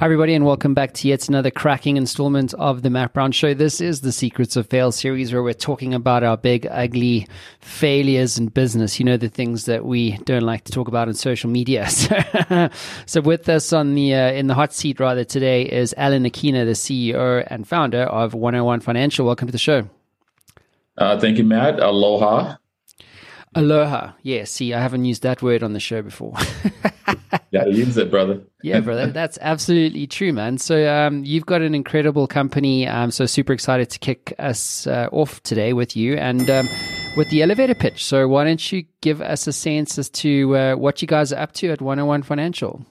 Hi, everybody, and welcome back to yet another cracking installment of the Matt Brown Show. This is the Secrets of Fail series where we're talking about our big, ugly failures in business. You know, the things that we don't like to talk about on social media. So, with us on the uh, in the hot seat rather today is Alan Akina, the CEO and founder of 101 Financial. Welcome to the show. Uh, thank you, Matt. Aloha. Aloha. Yeah, see, I haven't used that word on the show before. Yeah, use it, brother. yeah, brother. That's absolutely true, man. So um, you've got an incredible company. Um, so super excited to kick us uh, off today with you and um, with the elevator pitch. So why don't you give us a sense as to uh, what you guys are up to at 101 Financial?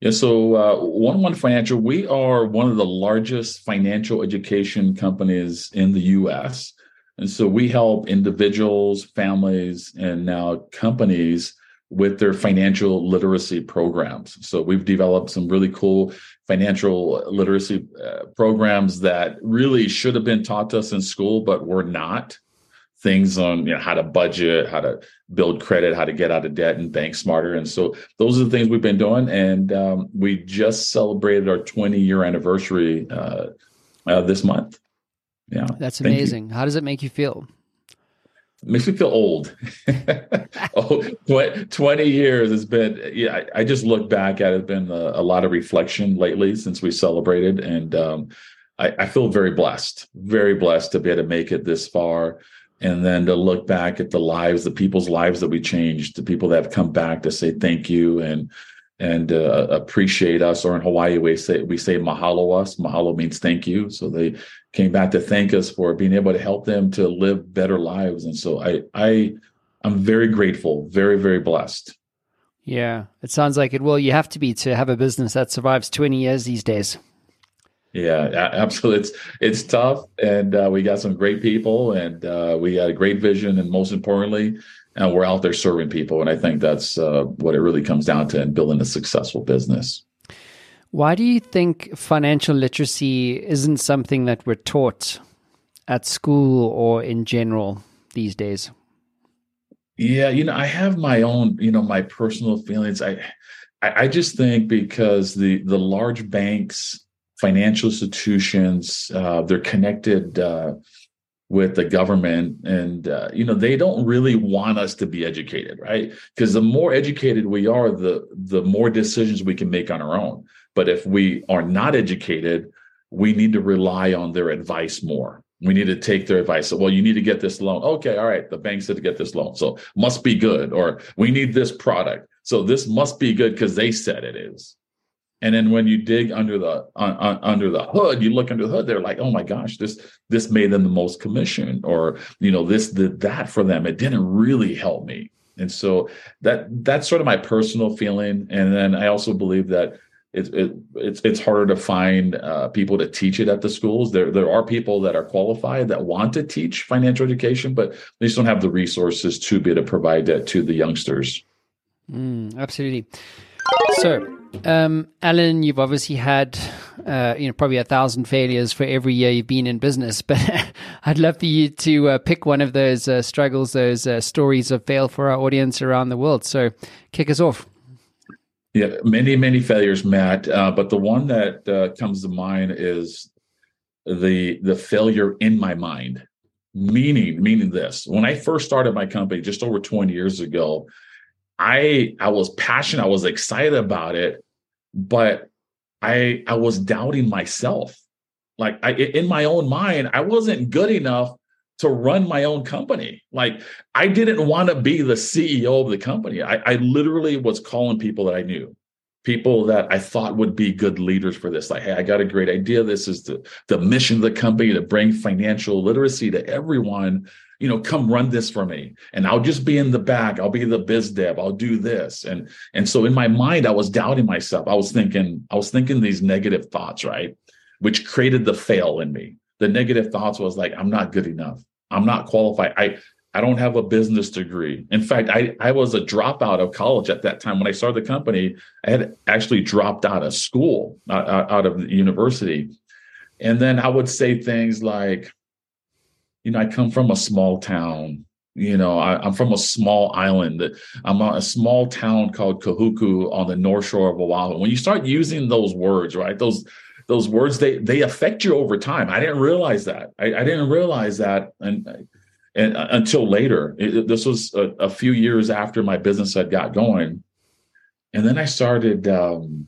Yeah, so uh, 101 Financial, we are one of the largest financial education companies in the U.S. And so we help individuals, families, and now companies with their financial literacy programs. So we've developed some really cool financial literacy uh, programs that really should have been taught to us in school, but were not. Things on you know how to budget, how to build credit, how to get out of debt, and bank smarter. And so those are the things we've been doing. And um, we just celebrated our 20 year anniversary uh, uh, this month. Yeah, that's amazing. How does it make you feel? makes me feel old. oh, 20 years has been, yeah, I, I, just look back at it, it's been a, a, lot of reflection lately since we celebrated. And um, I, I, feel very blessed, very blessed to be able to make it this far. And then to look back at the lives, the people's lives that we changed, the people that have come back to say thank you and and uh, appreciate us. Or in Hawaii, we say we say mahalo us. Mahalo means thank you. So they came back to thank us for being able to help them to live better lives. And so I I I'm very grateful, very very blessed. Yeah, it sounds like it. Well, you have to be to have a business that survives 20 years these days. Yeah, absolutely. It's it's tough, and uh, we got some great people, and uh, we got a great vision, and most importantly, and we're out there serving people. And I think that's uh, what it really comes down to in building a successful business. Why do you think financial literacy isn't something that we're taught at school or in general these days? Yeah, you know, I have my own, you know, my personal feelings. I, I, just think because the the large banks, financial institutions, uh, they're connected. Uh, with the government and uh, you know they don't really want us to be educated right? Because the more educated we are the the more decisions we can make on our own. But if we are not educated we need to rely on their advice more. We need to take their advice. So well you need to get this loan. Okay all right the bank said to get this loan so must be good or we need this product. So this must be good because they said it is and then when you dig under the under the hood, you look under the hood, they're like, oh my gosh, this this made them the most commission, or you know, this did that for them. It didn't really help me. And so that that's sort of my personal feeling. And then I also believe that it, it, it's it's harder to find uh, people to teach it at the schools. There there are people that are qualified that want to teach financial education, but they just don't have the resources to be able to provide that to the youngsters. Mm, absolutely. So um, Alan, you've obviously had, uh, you know, probably a thousand failures for every year you've been in business, but I'd love for you to uh, pick one of those uh, struggles, those uh, stories of fail for our audience around the world. So kick us off. Yeah, many, many failures, Matt. Uh, but the one that uh, comes to mind is the the failure in my mind. Meaning, meaning this. When I first started my company just over 20 years ago, I I was passionate, I was excited about it, but I I was doubting myself. Like I in my own mind, I wasn't good enough to run my own company. Like I didn't want to be the CEO of the company. I, I literally was calling people that I knew, people that I thought would be good leaders for this. Like, hey, I got a great idea. This is the, the mission of the company to bring financial literacy to everyone you know, come run this for me. And I'll just be in the back. I'll be the biz dev. I'll do this. And and so in my mind, I was doubting myself. I was thinking, I was thinking these negative thoughts, right? Which created the fail in me. The negative thoughts was like, I'm not good enough. I'm not qualified. I I don't have a business degree. In fact, I, I was a dropout of college at that time. When I started the company, I had actually dropped out of school, out, out of the university. And then I would say things like, you know, I come from a small town. you know I, am from a small island. I'm on a small town called kahuku on the north shore of oahu. When you start using those words right those those words they they affect you over time. I didn't realize that. I, I didn't realize that and and uh, until later. It, this was a, a, few years after my business had got going. And then i started um,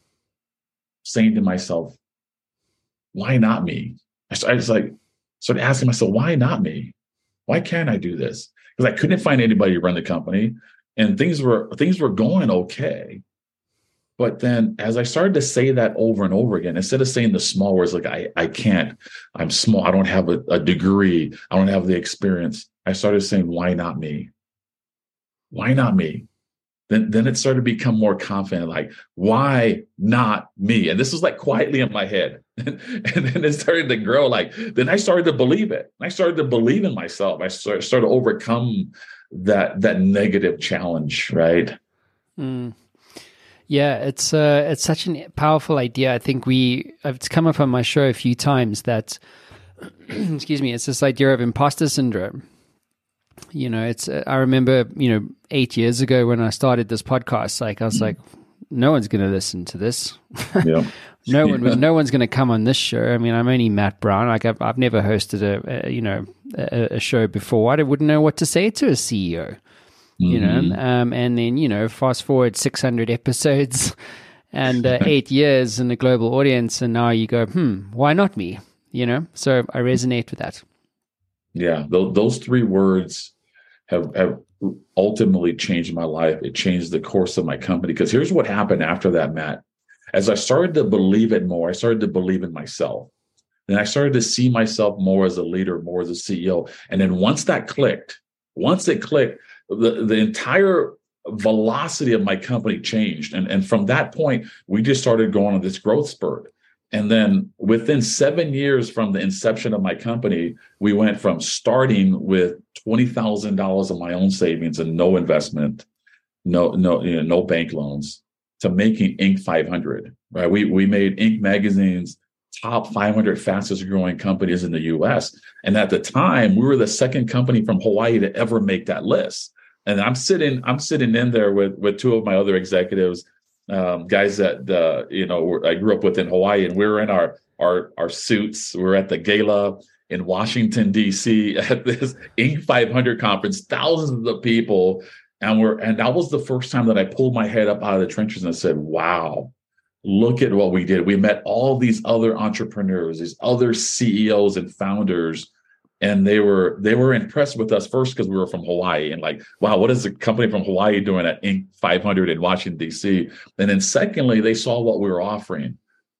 saying to myself why not me? I was like started asking myself why not me why can't i do this because i couldn't find anybody to run the company and things were things were going okay but then as I started to say that over and over again, instead of saying the small words like I, I can't, I'm small, I don't have a, a degree, I don't have the experience, I started saying, why not me? Why not me? Then, then it started to become more confident, like, why not me? And this was like quietly in my head. and then it started to grow. Like, then I started to believe it. I started to believe in myself. I started, started to overcome that that negative challenge, right? Mm. Yeah, it's uh, it's such a powerful idea. I think we it's come up on my show a few times that excuse me, it's this idea of imposter syndrome. You know, it's uh, I remember you know eight years ago when I started this podcast, like I was like, no one's going to listen to this. Yeah. no one, no one's going to come on this show. I mean, I'm only Matt Brown. Like I've, I've never hosted a, a you know a, a, show before. I wouldn't know what to say to a CEO you mm-hmm. know um, and then you know fast forward 600 episodes and uh, eight years in a global audience and now you go hmm why not me you know so i resonate with that yeah th- those three words have, have ultimately changed my life. It changed the course of my company. Because here's what happened after that matt. As i started to believe it more i started to believe in myself. And i started to see myself more as a leader more as a ceo and then once that clicked once it clicked the, the entire velocity of my company changed. And, and from that point, we just started going on this growth spurt. And then within seven years from the inception of my company, we went from starting with $20,000 of my own savings and no investment, no, no, you know, no bank loans to making Inc. 500, right? We, we made Inc. magazine's top 500 fastest growing companies in the US. And at the time, we were the second company from Hawaii to ever make that list and I'm sitting I'm sitting in there with with two of my other executives, um, guys that uh, you know I grew up with in Hawaii, and we were in our our our suits. We were at the gala in Washington D.C. at this Inc. 500 conference, thousands of people, and we're and that was the first time that I pulled my head up out of the trenches and said, "Wow." Look at what we did. We met all these other entrepreneurs, these other CEOs and founders and they were they were impressed with us first because we were from Hawaii and like wow what is a company from Hawaii doing at Inc 500 in Washington D.C. and then secondly they saw what we were offering.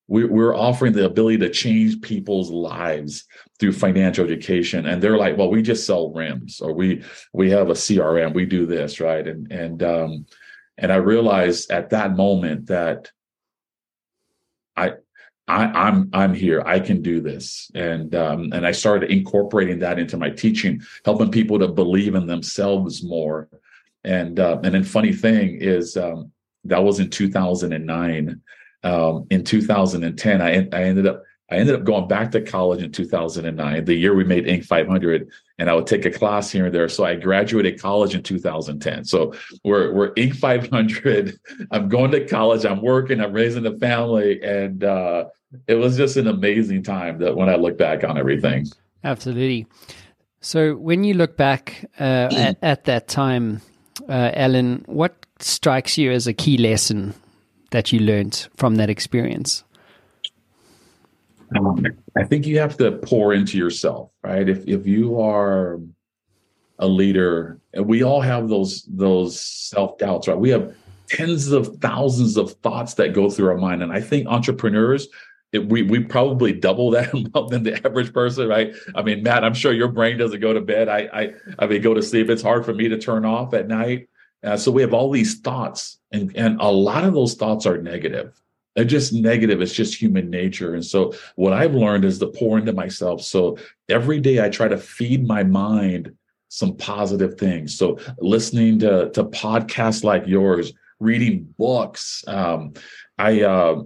We, we were offering the ability to change people's lives through financial education. And they're like well we just sell rims or we we have a CRM we do this right? And and um and I realized at that moment that I, am I'm, I'm here. I can do this, and um, and I started incorporating that into my teaching, helping people to believe in themselves more. And uh, and then funny thing is um, that was in 2009. Um, in 2010, I I ended up I ended up going back to college in 2009, the year we made Inc. 500, and I would take a class here and there. So I graduated college in 2010. So we're we're Inc. 500. I'm going to college. I'm working. I'm raising a family, and uh, it was just an amazing time that when I look back on everything. Absolutely. So when you look back uh, at, at, that time, uh, Alan, what strikes you as a key lesson that you learned from that experience? Um, I think you have to pour into yourself, right? If if you are a leader, and we all have those those self doubts, right? We have tens of thousands of thoughts that go through our mind, and I think entrepreneurs it, we we probably double that amount than the average person, right? I mean, Matt, I'm sure your brain doesn't go to bed. I I I mean, go to sleep. It's hard for me to turn off at night. Uh, so we have all these thoughts, and and a lot of those thoughts are negative. They're just negative. It's just human nature. And so what I've learned is to pour into myself. So every day I try to feed my mind some positive things. So listening to to podcasts like yours, reading books. Um, I uh,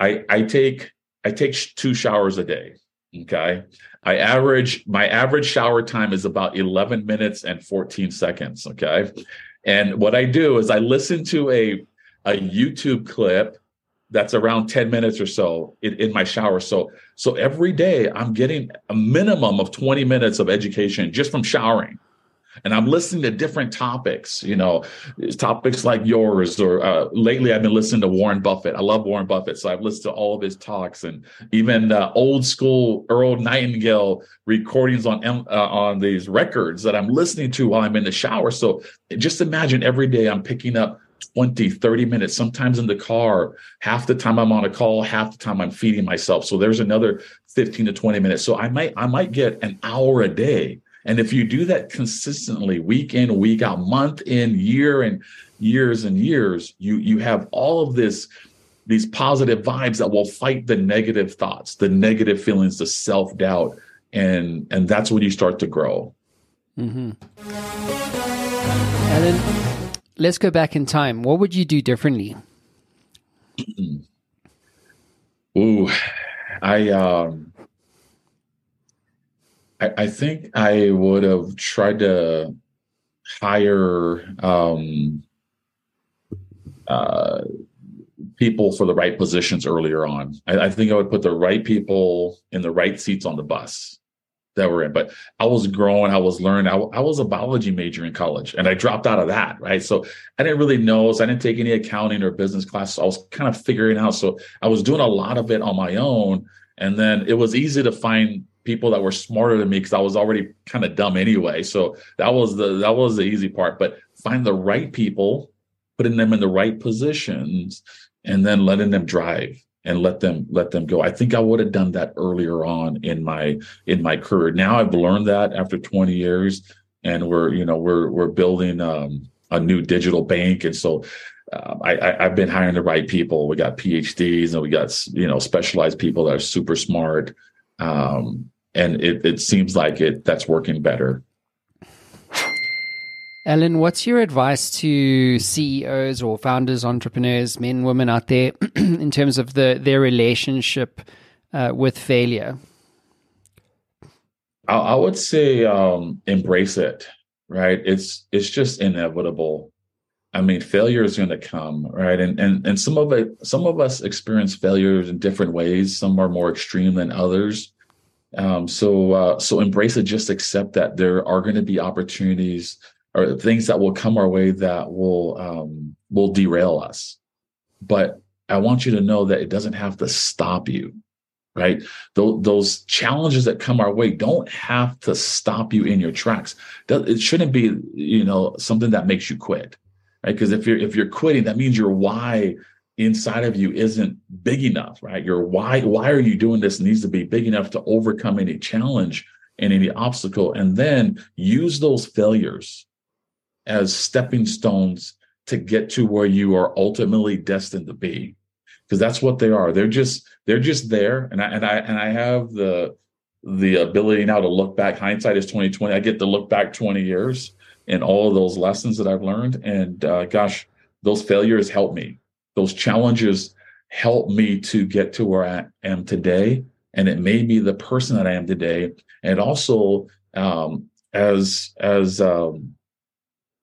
I I take I take two showers a day. Okay. I average my average shower time is about 11 minutes and 14 seconds. Okay. And what I do is I listen to a, a YouTube clip that's around 10 minutes or so in, in, my shower. So so every day I'm getting a minimum of 20 minutes of education just from showering and I'm listening to different topics, you know, topics like yours, or uh, lately I've been listening to Warren Buffett. I love Warren Buffett, so I've listened to all of his talks and even uh, old school Earl Nightingale recordings on uh, on these records that I'm listening to while I'm in the shower. So just imagine every day I'm picking up 20, 30 minutes, sometimes in the car. Half the time I'm on a call, half the time I'm feeding myself. So there's another 15 to 20 minutes. So I might I might get an hour a day and if you do that consistently, week in, week out, month in, year and years and years, you you have all of this these positive vibes that will fight the negative thoughts, the negative feelings, the self doubt, and and that's when you start to grow. Mm-hmm. And then let's go back in time. What would you do differently? Ooh, I um I, I think I would have tried to hire um, uh, people for the right positions earlier on. I, I, think I would put the right people in the right seats on the bus that we're in. But I was growing, I was learning. I, I was a biology major in college, and I dropped out of that. Right, so I didn't really know. So I didn't take any accounting or business classes. So I was kind of figuring out. So I was doing a lot of it on my own, and then it was easy to find people that were smarter than me because I was already kind of dumb anyway. So that was the that was the easy part. But find the right people, putting them in the right positions, and then letting them drive and let them let them go. I think I would have done that earlier on in my in my career. Now I've learned that after 20 years, and we're you know we're we're building um, a new digital bank, and so. Uh, I, I, have been hiring the right people. We got PhDs and we got you know specialized people that are super smart. Um, and it, it seems like it that's working better. Alan, what's your advice to CEOs or founders, entrepreneurs, men, women out there, in terms of the their relationship uh, with failure? I, I would say um, embrace it. Right? It's it's just inevitable. I mean, failure is going to come, right? And and and some of it, some of us experience failures in different ways. Some are more extreme than others. Um, so uh, so embrace it. Just accept that there are going to be opportunities or things that will come our way that will um, will derail us. But I want you to know that it doesn't have to stop you, right? Those, those challenges that come our way don't have to stop you in your tracks. It shouldn't be, you know, something that makes you quit, right? Because if you're if you're quitting, that means your why inside of you isn't big enough, right? Your why, why are you doing this needs to be big enough to overcome any challenge and any obstacle. And then use those failures as stepping stones to get to where you are ultimately destined to be. Because that's what they are. They're just, they're just there. And I and I and I have the the ability now to look back. Hindsight is 2020. I get to look back 20 years and all of those lessons that I've learned. And uh, gosh, those failures help me those challenges helped me to get to where I am today. And it made me the person that I am today. And also, um, as, as, um,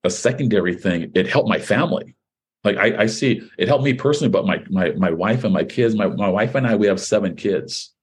a secondary thing, it helped my family. Like I, I see it helped me personally, but my, my, my wife and my kids, my, my wife and I, we have seven kids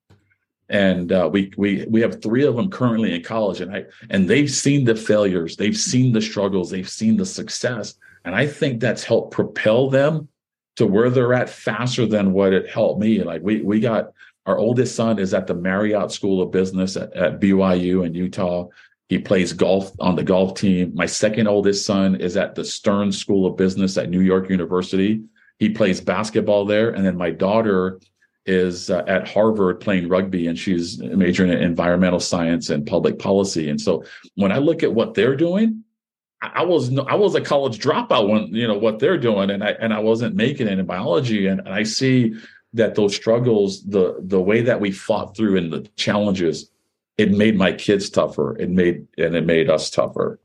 and uh, we we we have three of them currently in college and i and they've seen the failures they've seen the struggles they've seen the success and i think that's helped propel them to where they're at faster than what it helped me. Like we we got our oldest son is at the Marriott School of Business at, at BYU in Utah. He plays golf on the golf team. My second oldest son is at the Stern School of Business at New York University. He plays basketball there. And then my daughter is uh, at Harvard playing rugby and she's majoring in environmental science and public policy. And so when I look at what they're doing, I was I was a college dropout when you know what they're doing, and I and I wasn't making it in biology, and, and I see that those struggles, the the way that we fought through and the challenges, it made my kids tougher. It made and it made us tougher.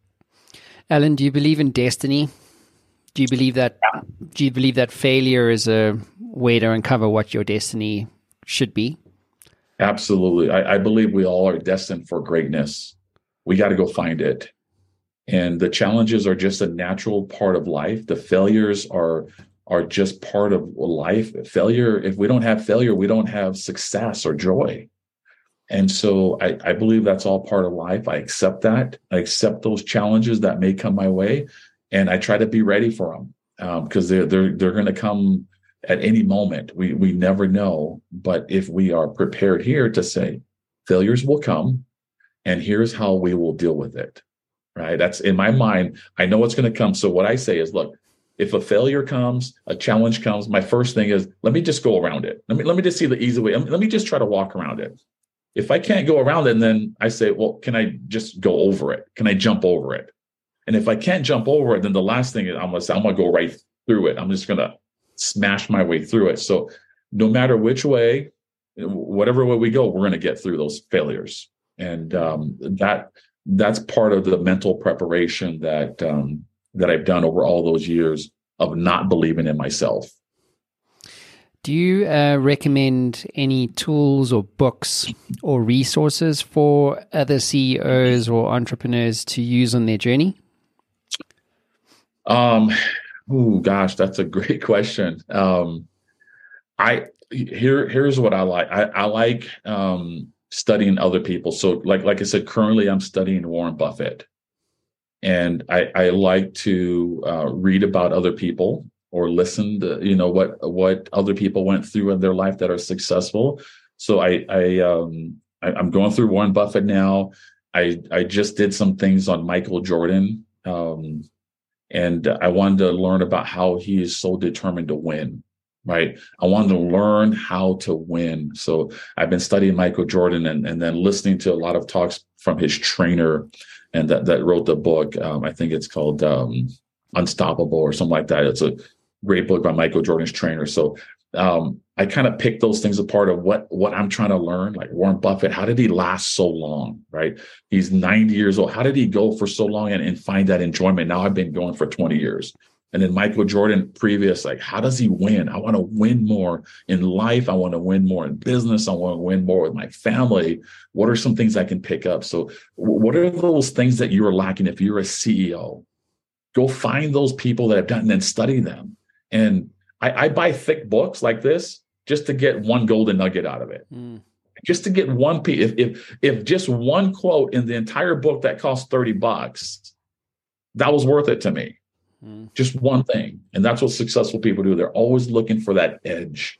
Alan, do you believe in destiny? Do you believe that? Yeah. Do you believe that failure is a way to uncover what your destiny should be? Absolutely. I, I believe we all are destined for greatness. We got to go find it. And the challenges are just a natural part of life. The failures are are just part of life. Failure, if we don't have failure, we don't have success or joy. And so I, I believe that's all part of life. I accept that. I accept those challenges that may come my way, and I try to be ready for them because um, they're they're they're going to come at any moment. We we never know. But if we are prepared here to say failures will come, and here's how we will deal with it. Right. That's in my mind. I know what's going to come. So what I say is, look, if a failure comes, a challenge comes, my first thing is let me just go around it. Let me let me just see the easy way. Let me just try to walk around it. If I can't go around it, then I say, well, can I just go over it? Can I jump over it? And if I can't jump over it, then the last thing is I'm gonna say, I'm gonna go right through it. I'm just gonna smash my way through it. So no matter which way, whatever way we go, we're going to get through those failures. And um, that that's part of the mental preparation that um, that I've done over all those years of not believing in myself. Do you uh, recommend any tools or books or resources for other CEOs or entrepreneurs to use on their journey? Um, Oh gosh, that's a great question. Um, I here here's what I like. I, I like um, studying other people. So like like I said, currently I'm studying Warren Buffett, and I, I like to uh, read about other people or listen to you know what what other people went through in their life that are successful. So I I um I, am going through Warren Buffett now. I I just did some things on Michael Jordan. Um, and I wanted to learn about how he is so determined to win. Right. I wanted to learn how to win. So I've been studying Michael Jordan and, and then listening to a lot of talks from his trainer and that, that wrote the book. Um, I think it's called um, Unstoppable or something like that. It's a great book by Michael Jordan's trainer. So um, I kind of pick those things apart of what what I'm trying to learn. Like Warren Buffett, how did he last so long? Right? He's 90 years old. How did he go for so long and, and find that enjoyment? Now I've been going for 20 years. And then Michael Jordan, previous, like, how does he win? I want to win more in life. I want to win more in business. I want to win more with my family. What are some things I can pick up? So, what are those things that you're lacking if you're a CEO? Go find those people that have done and then study them. And I, I buy thick books like this just to get one golden nugget out of it. Mm. Just to get one piece. If, if if just one quote in the entire book that costs 30 bucks, that was worth it to me. Mm. Just one thing. And that's what successful people do. They're always looking for that edge.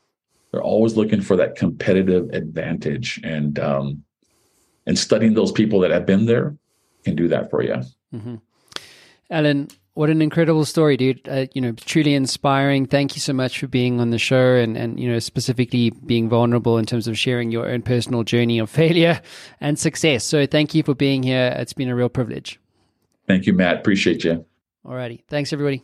They're always looking for that competitive advantage. And um, and studying those people that have been there can do that for you. Mm-hmm. Alan, what an incredible story, dude. Uh, you know, truly inspiring. Thank you so much for being on the show and, and, you know, specifically being vulnerable in terms of sharing your own personal journey of failure and success. So thank you for being here. It's been a real privilege. Thank you, Matt. Appreciate you. Alrighty. Thanks, everybody.